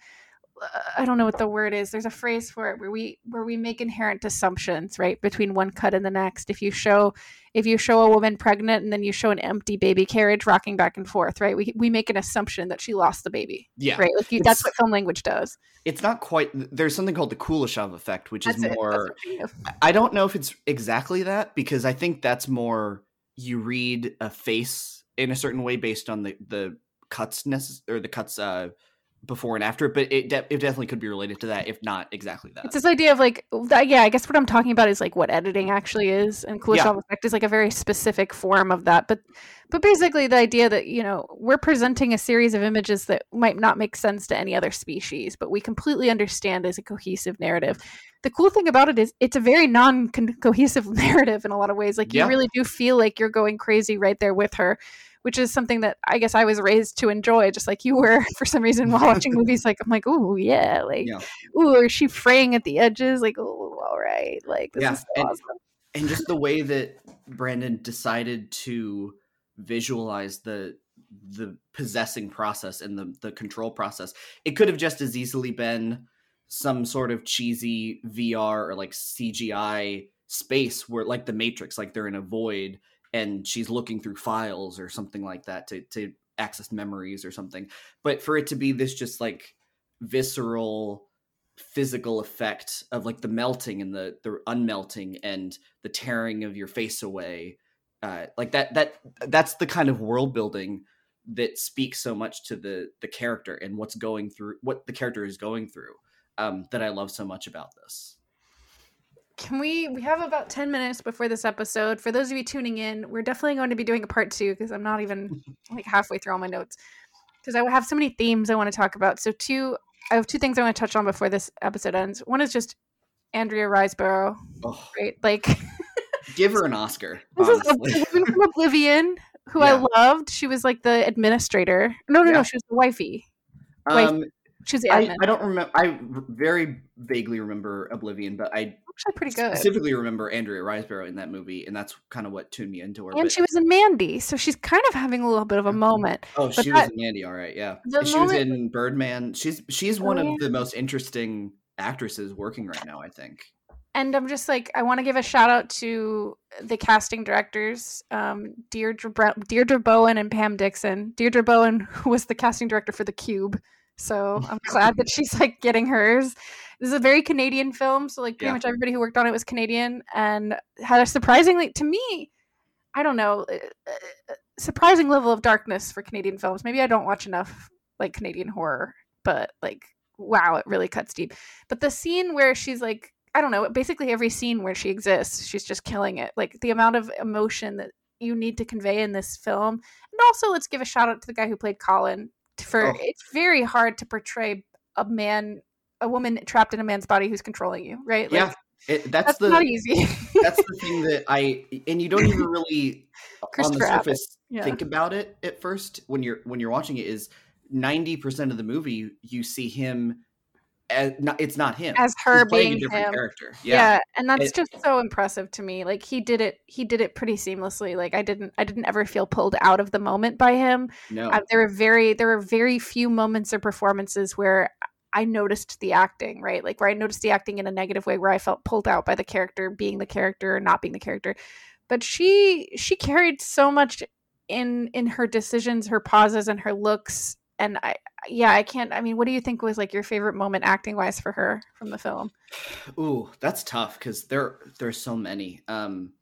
uh, i don't know what the word is there's a phrase for it where we where we make inherent assumptions right between one cut and the next if you show if you show a woman pregnant and then you show an empty baby carriage rocking back and forth right we, we make an assumption that she lost the baby Yeah, right like you, that's what film language does it's not quite. There's something called the Kuleshov effect, which that's is. More. what we do. I don't know if it's exactly that because I think that's more you read a face in a certain way based on the the cuts or the cuts uh before and after, but it de- it definitely could be related to that, if not exactly that. It's this idea of like, yeah, I guess what I'm talking about is like what editing actually is, and Kuleshov effect is like a very specific form of that. But, but basically, the idea that you know we're presenting a series of images that might not make sense to any other species, but we completely understand as a cohesive narrative. The cool thing about it is it's a very non-cohesive narrative in a lot of ways. Like Yeah. you really do feel like you're going crazy right there with her. Which is something that I guess I was raised to enjoy, just like you were for some reason while watching movies. Like I'm like, oh yeah, like Yeah. ooh, is she fraying at the edges? Like, oh, all right, like this Yeah, is so and- awesome. and just the way that Brandon decided to visualize the the possessing process and the the control process. It could have just as easily been some sort of cheesy VR or like CGI space where like the Matrix, like they're in a void and she's looking through files or something like that to to access memories or something. But for it to be this just like visceral physical effect of like the melting and the the unmelting and the tearing of your face away uh like that that that's the kind of world building that speaks so much to the the character and what's going through what the character is going through um that I love so much about this can we we have about 10 minutes before this episode. For those of you tuning in we're definitely going to be doing a part two because i'm not even like halfway through all my notes. Because i have so many themes i want to talk about. So two i have two things i want to touch on before this episode ends. One is just andrea riseborough oh, right? Like give her an oscar this is honestly. from oblivion who Yeah. i loved. She was like the administrator. No no Yeah. no she was the wifey. Wait, um she was the I, admin. I don't remember i very vaguely remember oblivion but i actually pretty good I specifically remember andrea riseborough in that movie and that's kind of what tuned me into her and but- she was in mandy so she's kind of having a little bit of a moment Oh, she was in Mandy, all right, yeah. the she was in Birdman. She's she's one Oh, of the most interesting actresses working right now. I think. and I'm just like I want to give a shout out to the casting directors, um, Deirdre Deirdre Bowen and Pam Dixon. Deirdre Bowen was the casting director for The Cube, so I'm glad that she's like getting hers. This is a very Canadian film, so like pretty Yeah. much everybody who worked on it was Canadian, and had a surprisingly to me, I don't know, uh, uh, surprising level of darkness for Canadian films. Maybe I don't watch enough like Canadian horror, but like wow, it really cuts deep. But the scene where she's like, I don't know, basically every scene where she exists, she's just killing it. Like the amount of emotion that you need to convey in this film. And also, let's give a shout out to the guy who played Colin. For Oh. it's very hard to portray a man, a woman trapped in a man's body who's controlling you, right? Like, yeah, it, that's, that's the not easy. that's the thing that I and you don't even really on the surface yeah. think about it at first when you're when you're watching it. Is ninety percent of the movie you see him as not, it's not him As her He's being a different him. character. yeah. Yeah, and that's It- just so impressive to me like he did it he did it pretty seamlessly like i didn't i didn't ever feel pulled out of the moment by him no, uh, there were very there were very few moments or performances where i noticed the acting right? Like where i noticed the acting in a negative way where i felt pulled out by the character being the character or not being the character. But she she carried so much in in her decisions her pauses and her looks. And i yeah i can't i mean what do you think was like your favorite moment acting wise for her from the film? Ooh, that's tough because there there's so many. Um,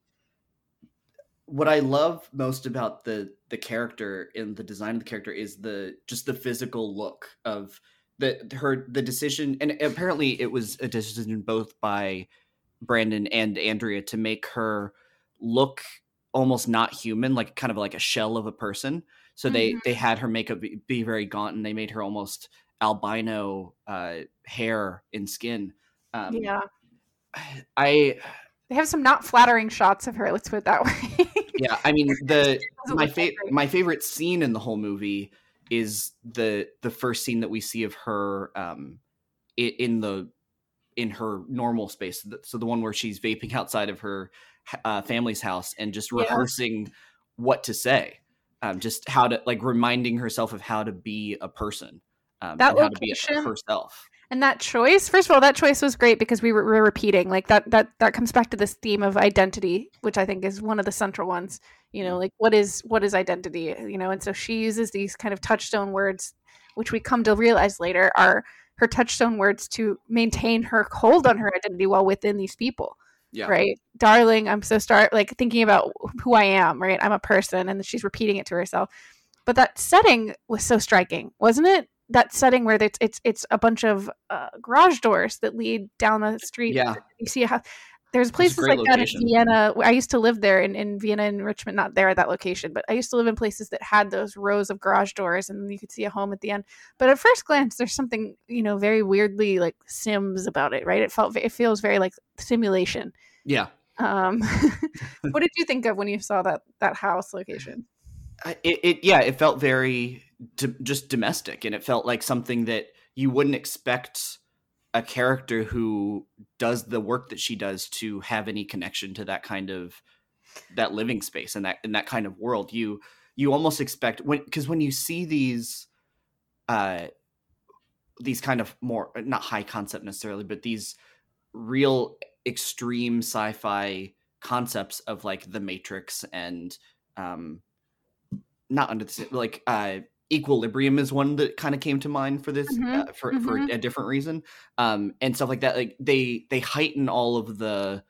what I love most about the the character and the design of the character is the just the physical look of the her the decision, and apparently it was a decision both by Brandon and Andrea to make her look almost not human, like kind of like a shell of a person. So they Mhm. they had her makeup be, be very gaunt, and they made her almost albino uh, hair and skin. Um, yeah I they have some not flattering shots of her let's put it that way yeah, I mean the my look that fa- great. my favorite scene in the whole movie is the the first scene that we see of her um in the in her normal space. So the one where she's vaping outside of her uh, family's house and just Yeah. rehearsing what to say, um, just how to like reminding herself of how to be a person, um, That and how to be location- herself. And that choice, first of all, that choice was great because we were, were repeating like that. That that comes back to this theme of identity, which I think is one of the central ones. You know, like what is what is identity? You know, and so she uses these kind of touchstone words, which we come to realize later are her touchstone words to maintain her hold on her identity while within these people. Yeah, Right, darling, I'm so start like thinking about who I am. Right, I'm a person, and she's repeating it to herself. But that setting was so striking, wasn't it? That setting where it's it's it's a bunch of uh, garage doors that lead down the street. Yeah. you see how there's places like that in Vienna. I used to live there in, in Vienna and Richmond, not there at that location, but I used to live in places that had those rows of garage doors, and you could see a home at the end. But at first glance, there's something you know very weirdly like Sims about it, right? It felt it feels very like simulation. yeah. Um, what did you think of when you saw that that house location? It, it yeah it felt very d- just domestic and it felt like something that you wouldn't expect a character who does the work that she does to have any connection to that kind of that living space and that in that kind of world you you almost expect when because when you see these uh these kind of more not high concept necessarily but these real extreme sci-fi concepts of like the matrix and um not under the like uh equilibrium is one that kind of came to mind for this Mhm, uh, for for mhm. a different reason um and stuff like that like they they heighten all of the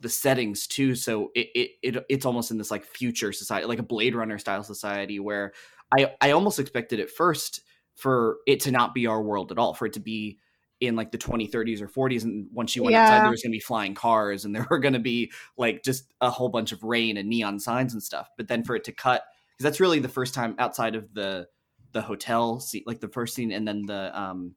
the settings too so it, it, it it's almost in this like future society like a blade runner style society where i i almost expected at first for it to not be our world at all for it to be in like the 2030s or 40s and once you went outside there was going to be flying cars and there were going to be like just a whole bunch of rain and neon signs and stuff but then for it to cut because that's really the first time outside of the the hotel scene like the first scene and then the um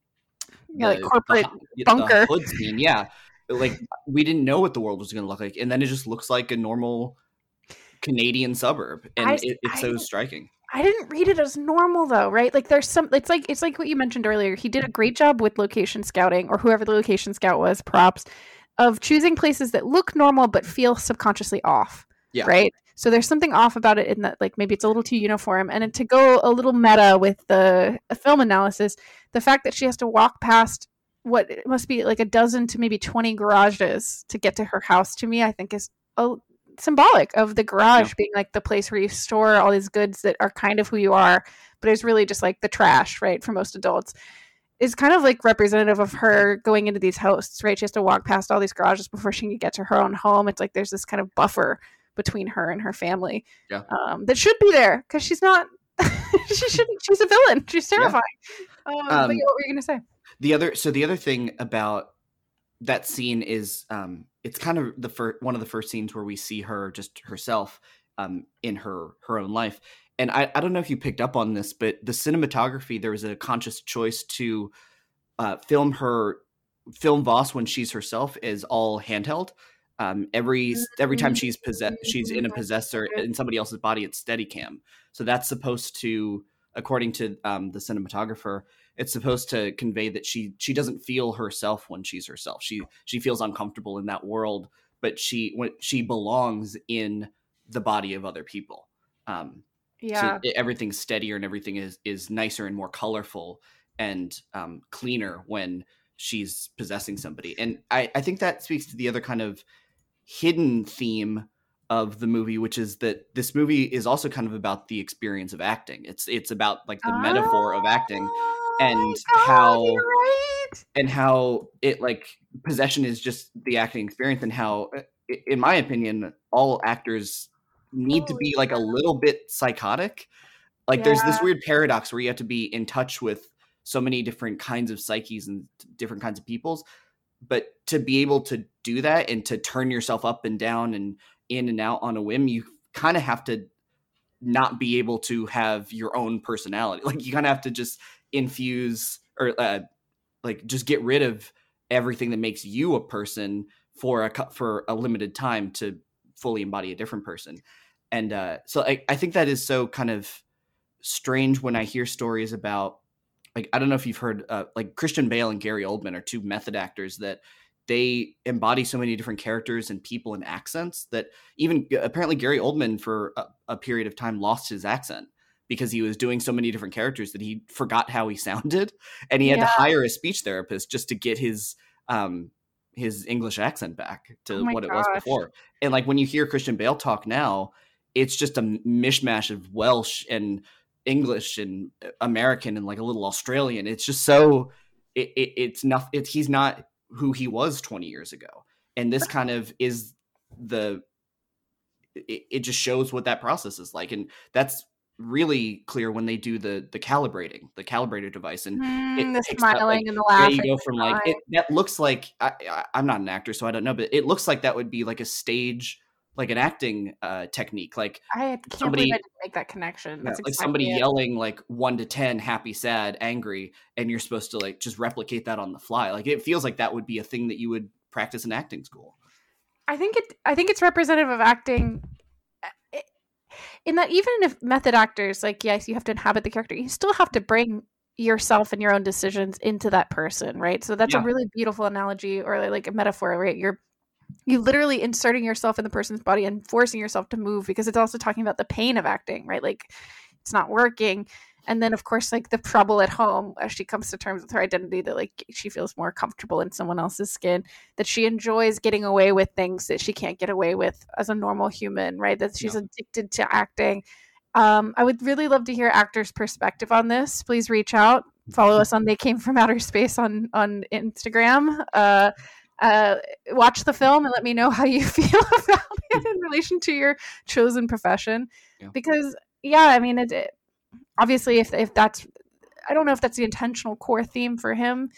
Yeah, like the- the corporate the bunker. hood scene yeah like we didn't know what the world was going to look like and then it just looks like a normal canadian suburb and I- it, it's so striking I didn't read it as normal though, right? Like there's some it's like it's like what you mentioned earlier. He did a great job with location scouting or whoever the location scout was, props, of choosing places that look normal but feel subconsciously off. Yeah. Right? So there's something off about it in that like maybe it's a little too uniform and to go a little meta with the uh, film analysis, the fact that she has to walk past what it must be like a dozen to maybe 20 garages to get to her house to me I think is a symbolic of the garage being like the place where you store all these goods that are kind of who you are, but it's really just like the trash, right? For most adults, is kind of like representative of her going into these hosts, right? She has to walk past all these garages before she can get to her own home. It's like there's this kind of buffer between her and her family Yeah. um, that should be there because she's not. she shouldn't. She's a villain. She's terrifying. Um, but Um, yeah, what were you gonna say? the other so the other thing about that scene is um it's kind of the first one of the first scenes where we see her just herself um in her her own life and I, I don't know if you picked up on this but the cinematography there was a conscious choice to uh film her film vos when she's herself is all handheld um every every time she's possessed she's in a possessor in somebody else's body it's steady cam so that's supposed to according to um the cinematographer it's supposed to convey that she she doesn't feel herself when she's herself. She she feels uncomfortable in that world, but she when she belongs in the body of other people. Um, Yeah, so everything's steadier and everything is is nicer and more colorful and um, cleaner when she's possessing somebody. And I I think that speaks to the other kind of hidden theme of the movie which is that this movie is also kind of about the experience of acting. It's it's about like the metaphor of acting Oh and God, how- right. and how it like possession is just the acting experience and how uh, in my opinion all actors need to be like a little bit psychotic. Like there's this weird paradox where you have to be in touch with so many different kinds of psyches and different kinds of peoples but to be able to do that and to turn yourself up and down and in and out on a whim you kind of have to not be able to have your own personality. Like you kind of have to just infuse or uh, like just get rid of everything that makes you a person for a for a limited time to fully embody a different person. And uh so i, I think that is so kind of strange when i hear stories about like i don't know if you've heard uh, like christian bale and gary oldman are two method actors that they embody so many different characters and people and accents that even apparently gary oldman for a, a period of time lost his accent because he was doing so many different characters that he forgot how he sounded and he had to hire a speech therapist just to get his um his english accent back to Oh what it was before. And like when you hear christian bale talk now it's just a mishmash of welsh and english and uh, american and like a little australian. It's just so it, it it's not it, he's not who he was 20 years ago. And this kind of is the it, it just shows what that process is like. And that's really clear when they do the the calibrating the calibrator device. And Mm, the picks up, like, smiling and the yeah, laughing. you go from like it, that looks like I, I, I'm not an actor, so I don't know, but it looks like that would be like a stage, like an acting uh, technique, like I can't somebody- believe I didn't make that connection. yeah, That's like somebody it. yelling like one to ten, happy, sad, angry, and you're supposed to like just replicate that on the fly. Like it feels like that would be a thing that you would practice in acting school. I think it. I think it's representative of acting. uh, In that, even if method actors, like yes, you have to inhabit the character, you still have to bring yourself and your own decisions into that person, right? So that's Yeah. a really beautiful analogy or like a metaphor, right? You're you literally inserting yourself in the person's body and forcing yourself to move because it's also talking about the pain of acting, right? Like it's not working. And then of course like the trouble at home as she comes to terms with her identity that like she feels more comfortable in someone else's skin, that she enjoys getting away with things that she can't get away with as a normal human, right? That she's addicted to acting. Um, I would really love to hear actors' perspective on this. Please reach out. Follow us on They Came from Outer Space on on Instagram. Uh, uh, watch the film and let me know how you feel about it in relation to your chosen profession. Yeah. Because yeah, I mean, it, it, obviously if if that's I don't know if that's the intentional core theme for him,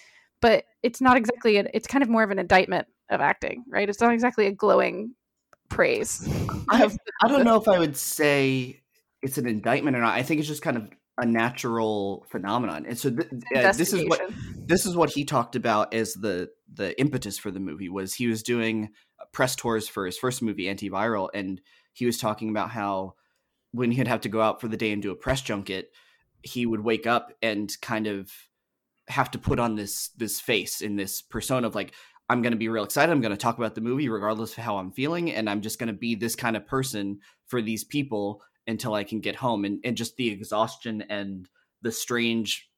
but it's not exactly an, it's kind of more of an indictment of acting, right? It's not exactly a glowing praise. I, I don't know if I would say it's an indictment or not. I think it's just kind of a natural phenomenon. And so th- uh, this is what this is what he talked about as the the impetus for the movie was he was doing press tours for his first movie Antiviral and he was talking about how when he'd have to go out for the day and do a press junket, he would wake up and kind of have to put on this this face in this persona of like I'm going to be real excited. I'm going to talk about the movie regardless of how I'm feeling and I'm just going to be this kind of person for these people until I can get home and and just the exhaustion and the strange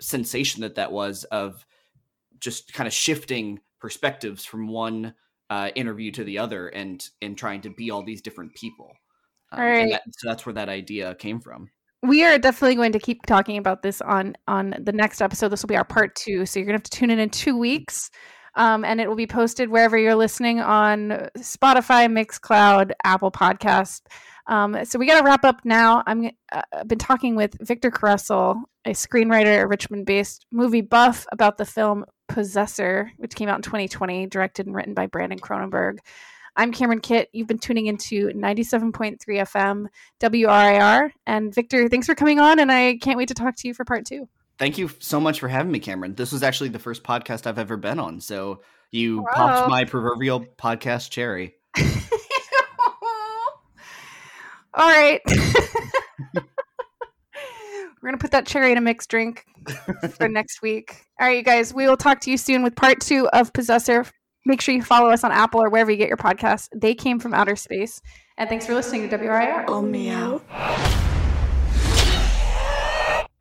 sensation that that was of just kind of shifting perspectives from one uh, interview to the other and and trying to be all these different people. Um, all right. That, so that's where that idea came from. We are definitely going to keep talking about this on on the next episode. This will be our part two. So you're gonna have to tune in in two weeks. Um, and it will be posted wherever you're listening on Spotify, Mixcloud, Apple Podcast. Um, so we got to wrap up now. I'm uh, I've been talking with Victor Kressel, a screenwriter, a Richmond-based movie buff, about the film Possessor, which came out in 2020, directed and written by Brandon Cronenberg. I'm Cameron Kitt. You've been tuning into 97.3 FM WRIR. And Victor, thanks for coming on. And I can't wait to talk to you for part two. Thank you so much for having me, Cameron. This was actually the first podcast I've ever been on. So you popped my proverbial podcast cherry. All right. We're going to put that cherry in a mixed drink for next week. All right, you guys, we will talk to you soon with part two of Possessor. Make sure you follow us on Apple or wherever you get your podcasts. They came from outer space. And thanks for listening to WRIR. Oh, meow.